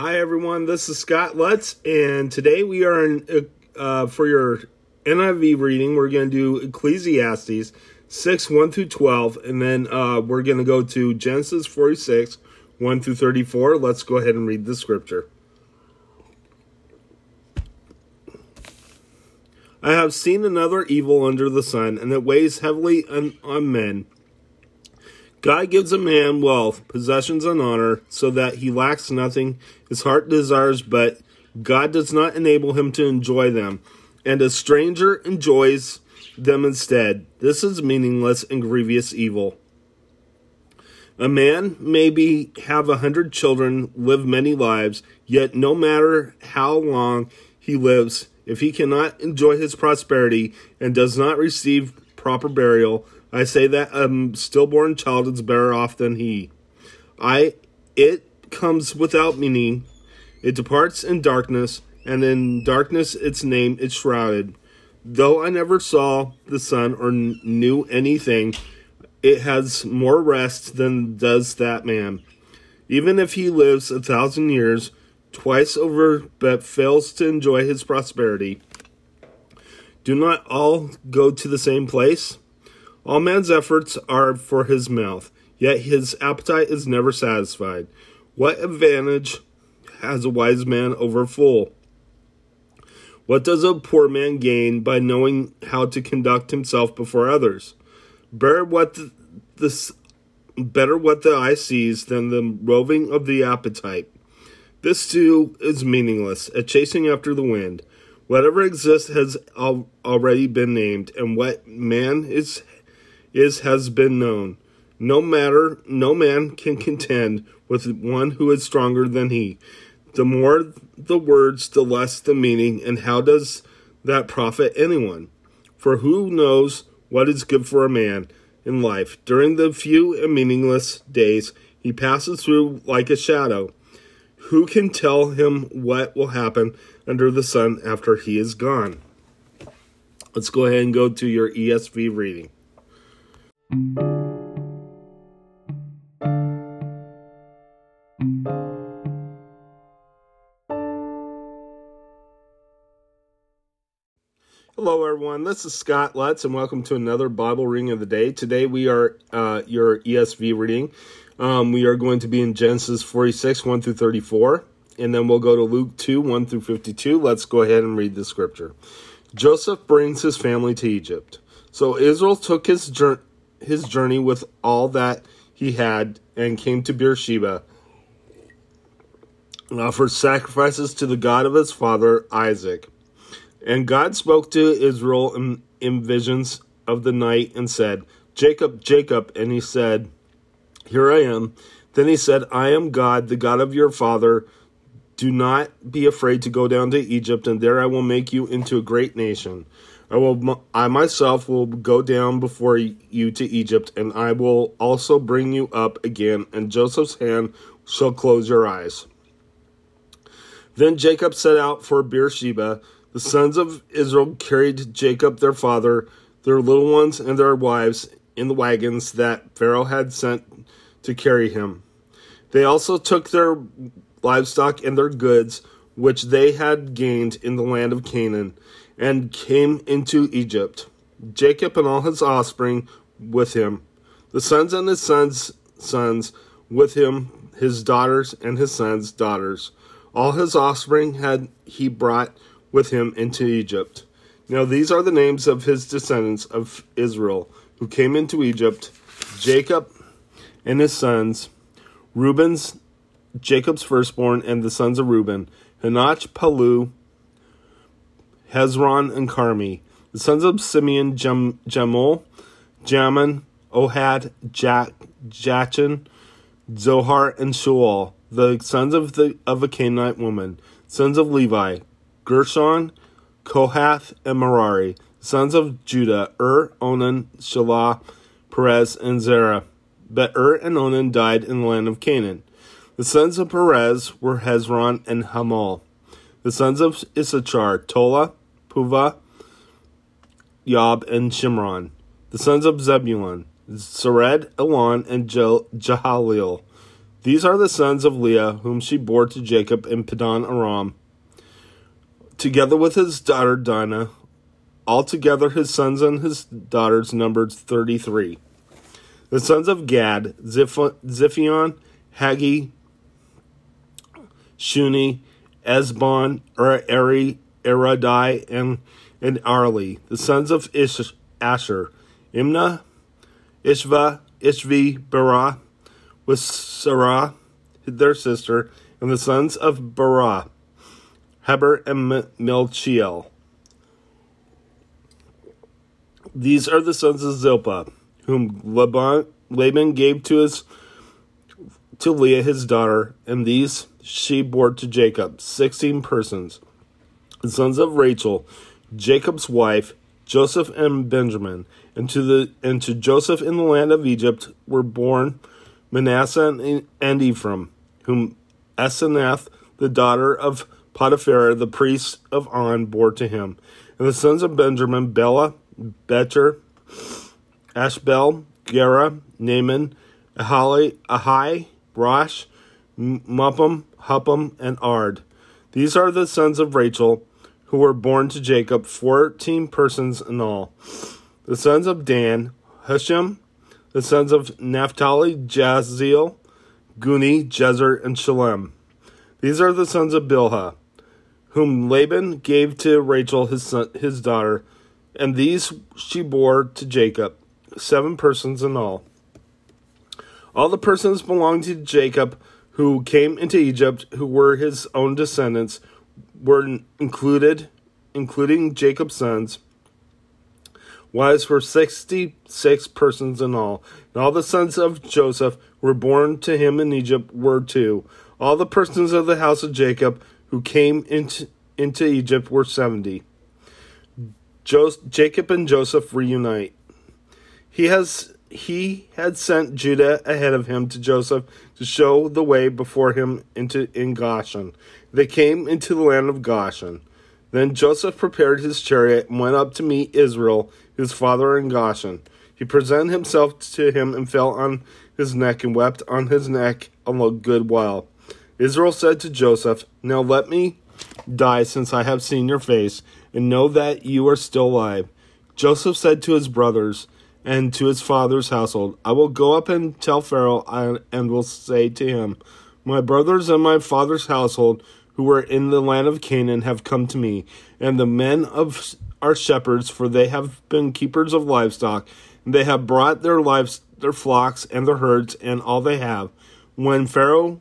Hi, everyone. This is Scott Lutz, and today we are in, uh, for your NIV reading. We're going to do Ecclesiastes 6 1 through 12, and then uh, we're going to go to Genesis 46 1 through 34. Let's go ahead and read the scripture. I have seen another evil under the sun, and it weighs heavily on, on men God gives a man wealth, possessions, and honor, so that he lacks nothing his heart desires, but God does not enable him to enjoy them, and a stranger enjoys them instead. This is meaningless and grievous evil. A man maybe have a hundred children, live many lives, yet no matter how long he lives, if he cannot enjoy his prosperity and does not receive proper burial, I say that a stillborn child is better off than he. I it comes without meaning. It departs in darkness, and in darkness its name is shrouded. Though I never saw the sun or knew anything, it has more rest than does that man. Even if he lives a thousand years, twice over, but fails to enjoy his prosperity. Do not all go to the same place? All man's efforts are for his mouth, yet his appetite is never satisfied. What advantage has a wise man over a fool? What does a poor man gain by knowing how to conduct himself before others? Better what the, better what the eye sees than the roving of the appetite. This too is meaningless, a chasing after the wind. Whatever exists has al- already been named, and what man is is has been known. No matter no man can contend with one who is stronger than he. The more the words, the less the meaning, and how does that profit anyone? For who knows what is good for a man in life? During the few and meaningless days he passes through like a shadow. Who can tell him what will happen under the sun after he is gone? Let's go ahead and go to your ESV reading. Hello, everyone. This is Scott Lutz, and welcome to another Bible reading of the day. Today, we are uh, your ESV reading. Um, we are going to be in Genesis 46, 1 through 34, and then we'll go to Luke 2, 1 through 52. Let's go ahead and read the scripture. Joseph brings his family to Egypt. So Israel took his journey his journey with all that he had and came to Beersheba and offered sacrifices to the God of his father Isaac. And God spoke to Israel in, in visions of the night and said, Jacob, Jacob. And he said, Here I am. Then he said, I am God, the God of your father. Do not be afraid to go down to Egypt, and there I will make you into a great nation. I will I myself will go down before you to Egypt, and I will also bring you up again, and Joseph's hand shall close your eyes. Then Jacob set out for Beersheba. The sons of Israel carried Jacob their father, their little ones, and their wives in the wagons that Pharaoh had sent to carry him. They also took their livestock and their goods, which they had gained in the land of Canaan and came into Egypt. Jacob and all his offspring with him, the sons and his sons' sons with him, his daughters and his sons' daughters. All his offspring had he brought with him into Egypt. Now these are the names of his descendants of Israel who came into Egypt Jacob and his sons, Reuben's, Jacob's firstborn, and the sons of Reuben, Hanoch, Pallu, Hezron, and Carmi. The sons of Simeon, Jem- Jemuel, Jamin, Ohad, Jack, Jachin, Zohar, and Shaul. The sons of the of a Canaanite woman. Sons of Levi, Gershon, Kohath, and Merari. Sons of Judah, Ur, Onan, Shelah, Perez, and Zerah. But Ur and Onan died in the land of Canaan. The sons of Perez were Hezron and Hamul. The sons of Issachar, Tola, Puvah, Yob, and Shimron. The sons of Zebulun, Sered, Elon, and Jahaleel. These are the sons of Leah, whom she bore to Jacob in Padan Aram, together with his daughter Dinah. Altogether, his sons and his daughters numbered 33. The sons of Gad, Ziph- Ziphion, Haggi, Shuni, Ezbon, er-, Eri, Eradai, and, and Arli. The sons of Ish- Asher, Imnah, Ishva, Ishvi, Berah, with Sarah, their sister, and the sons of Berah, Heber and Malchiel. These are the sons of Zilpah, whom Laban, Laban gave to his to Leah his daughter, and these she bore to Jacob, sixteen persons. The sons of Rachel, Jacob's wife, Joseph and Benjamin, and to the and to Joseph in the land of Egypt were born Manasseh and Ephraim, whom Asenath, the daughter of Potiphar, the priest of On, bore to him. And the sons of Benjamin, Bela, Becher, Ashbel, Gera, Naaman, Ahali, Ahai, Rosh, Muppim, Huppim, and Ard. These are the sons of Rachel, who were born to Jacob, fourteen persons in all. The sons of Dan, Hushim, the sons of Naphtali, Jahzeel, Guni, Jezer, and Shalem. These are the sons of Bilhah, whom Laban gave to Rachel his son, his daughter, and these she bore to Jacob, seven persons in all. All the persons belonging to Jacob who came into Egypt, who were his own descendants, were included, including Jacob's sons. Wives were sixty six persons in all. And all the sons of Joseph were born to him in Egypt were two. All the persons of the house of Jacob who came into, into Egypt were seventy. Jacob and Joseph reunite. He has he had sent Judah ahead of him to Joseph to show the way before him into in Goshen. They came into the land of Goshen. Then Joseph prepared his chariot and went up to meet Israel, his father in Goshen. He presented himself to him and fell on his neck and wept on his neck a good while. Israel said to Joseph, Now let me die since I have seen your face, and know that you are still alive. Joseph said to his brothers and to his father's household, I will go up and tell Pharaoh, and will say to him, My brothers and my father's household, who were in the land of Canaan, have come to me, and the men of our shepherds, for they have been keepers of livestock, and they have brought their lives, their flocks, and their herds, and all they have. When Pharaoh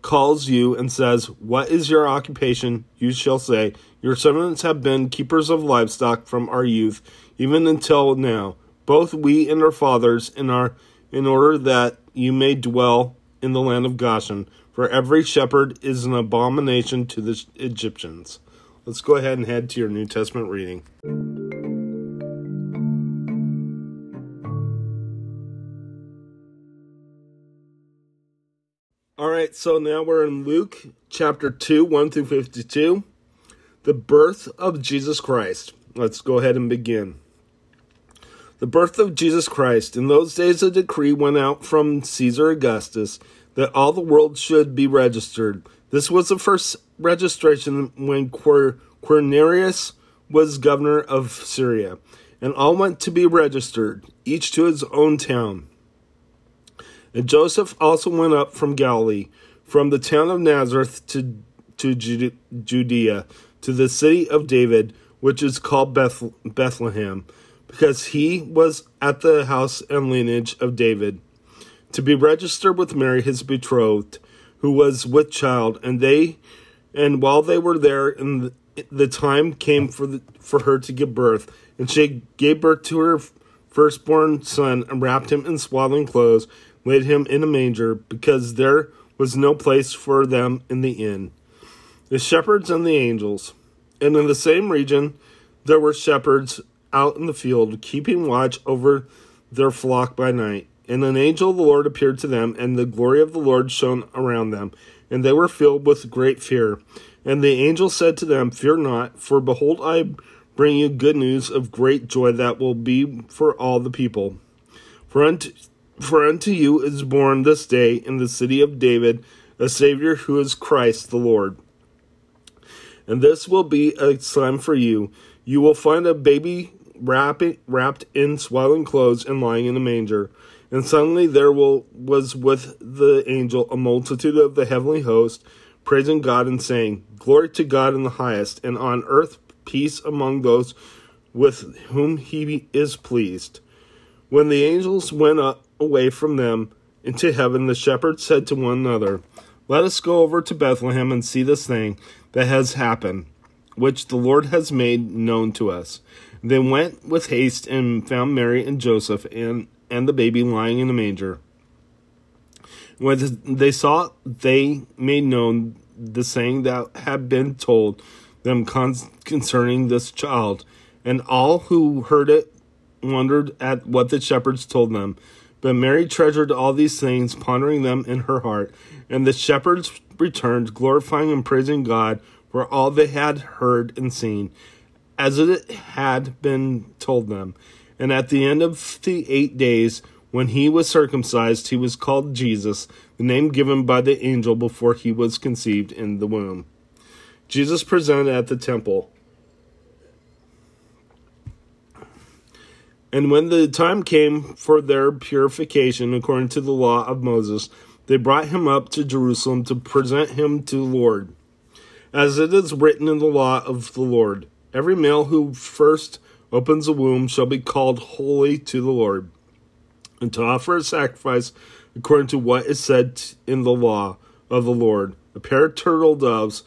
calls you and says, What is your occupation? You shall say, Your servants have been keepers of livestock from our youth, even until now, both we and our fathers, in our in order that you may dwell in the land of Goshen. For every shepherd is an abomination to the Egyptians. Let's go ahead and head to your New Testament reading. All right, so now we're in Luke chapter 2, 1 through 52. The birth of Jesus Christ. Let's go ahead and begin. The birth of Jesus Christ. In those days, a decree went out from Caesar Augustus that all the world should be registered. This was the first registration when Quirinius was governor of Syria, and all went to be registered, each to his own town. And Joseph also went up from Galilee, from the town of Nazareth to, to Judea, to the city of David, which is called Beth, Bethlehem, because he was at the house and lineage of David, to be registered with Mary, his betrothed, who was with child. And they, and while they were there, and the, the time came for the, for her to give birth, and she gave birth to her firstborn son, and wrapped him in swaddling clothes laid him in a manger, because there was no place for them in the inn. The shepherds and the angels. And in the same region there were shepherds out in the field, keeping watch over their flock by night. And an angel of the Lord appeared to them, and the glory of the Lord shone around them, and they were filled with great fear. And the angel said to them, Fear not, for behold, I bring you good news of great joy that will be for all the people. For unto For unto you is born this day in the city of David a Savior who is Christ the Lord. And this will be a sign for you. You will find a baby wrapped in swaddling clothes and lying in a manger. And suddenly there will, was with the angel a multitude of the heavenly host, praising God and saying, Glory to God in the highest, and on earth peace among those with whom he is pleased. When the angels went up away from them into heaven, the shepherds said to one another, Let us go over to Bethlehem and see this thing that has happened, which the Lord has made known to us. They went with haste and found Mary and Joseph and, and the baby lying in the manger. When they saw, they made known the saying that had been told them concerning this child, and all who heard it wondered at what the shepherds told them. But Mary treasured all these things, pondering them in her heart. And the shepherds returned, glorifying and praising God for all they had heard and seen, as it had been told them. And at the end of the eight days, when he was circumcised, he was called Jesus, the name given by the angel before he was conceived in the womb. Jesus presented at the temple. And when the time came for their purification according to the law of Moses, they brought him up to Jerusalem to present him to the Lord. As it is written in the law of the Lord, every male who first opens the womb shall be called holy to the Lord, and to offer a sacrifice according to what is said in the law of the Lord a pair of turtle doves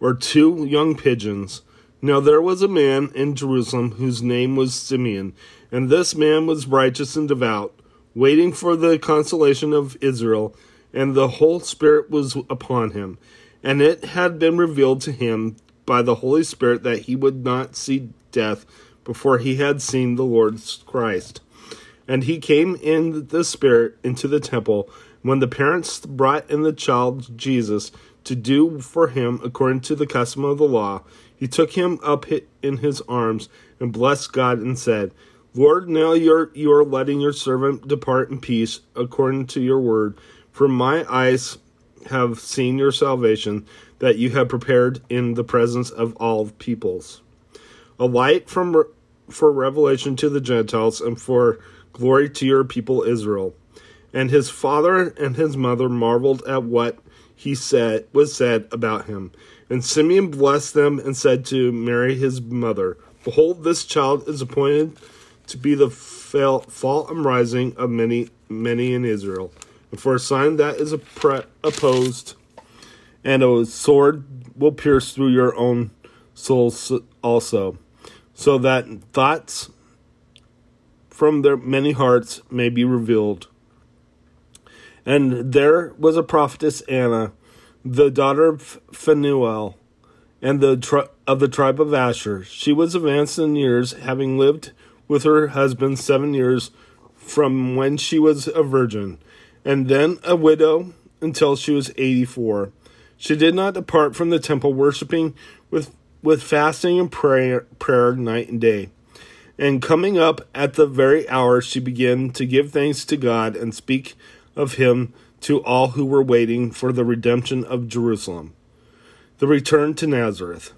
or two young pigeons. Now there was a man in Jerusalem whose name was Simeon and this man was righteous and devout, waiting for the consolation of Israel, and the whole Spirit was upon him. And it had been revealed to him by the Holy Spirit that he would not see death before he had seen the Lord Christ. And he came in the Spirit into the temple when the parents brought in the child Jesus to do for him according to the custom of the law. He took him up in his arms and blessed God and said, Lord, now you're you are letting your servant depart in peace according to your word. For my eyes have seen your salvation that you have prepared in the presence of all peoples, a light from for revelation to the Gentiles and for glory to your people Israel. And his father and his mother marveled at what he said was said about him. And Simeon blessed them and said to Mary his mother, Behold, this child is appointed to be the fall, and rising of many, many in Israel, and for a sign that is opposed, and a sword will pierce through your own souls also, so that thoughts from their many hearts may be revealed. And there was a prophetess Anna, the daughter of Phanuel, and the tri- of the tribe of Asher. She was advanced in years, having lived with her husband seven years from when she was a virgin, and then a widow until she was 84. She did not depart from the temple, worshiping with, with fasting and prayer, prayer night and day. And coming up at the very hour, she began to give thanks to God and speak of him to all who were waiting for the redemption of Jerusalem. The return to Nazareth.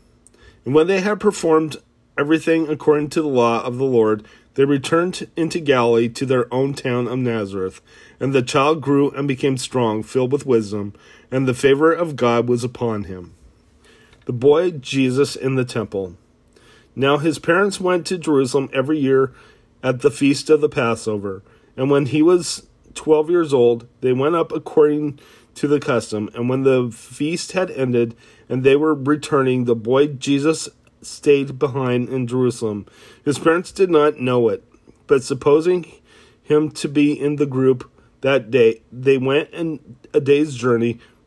And when they had performed everything according to the law of the Lord, they returned into Galilee to their own town of Nazareth. And the child grew and became strong, filled with wisdom, and the favor of God was upon him. The boy Jesus in the temple. Now his parents went to Jerusalem every year at the feast of the Passover. And when he was twelve years old, they went up according to the custom. And when the feast had ended, and they were returning, the boy Jesus stayed behind in Jerusalem. His parents did not know it, but supposing him to be in the group that day, they went in a day's journey,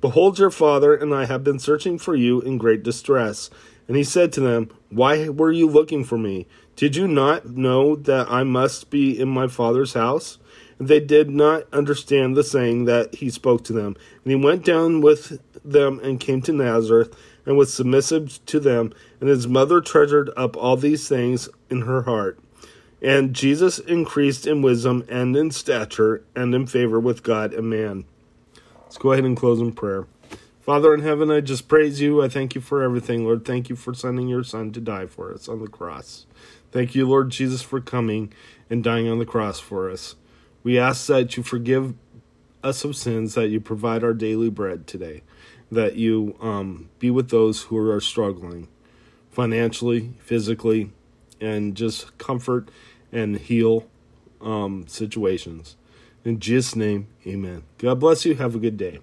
Behold, your father and I have been searching for you in great distress. And he said to them, Why were you looking for me? Did you not know that I must be in my father's house? And they did not understand the saying that he spoke to them. And he went down with them and came to Nazareth and was submissive to them. And his mother treasured up all these things in her heart. And Jesus increased in wisdom and in stature and in favor with God and man. Let's go ahead and close in prayer. Father in heaven, I just praise you. I thank you for everything, Lord. Thank you for sending your son to die for us on the cross. Thank you, Lord Jesus, for coming and dying on the cross for us. We ask that you forgive us of sins, that you provide our daily bread today, that you um, be with those who are struggling financially, physically, and just comfort and heal um, situations. In Jesus' name, amen. God bless you. Have a good day.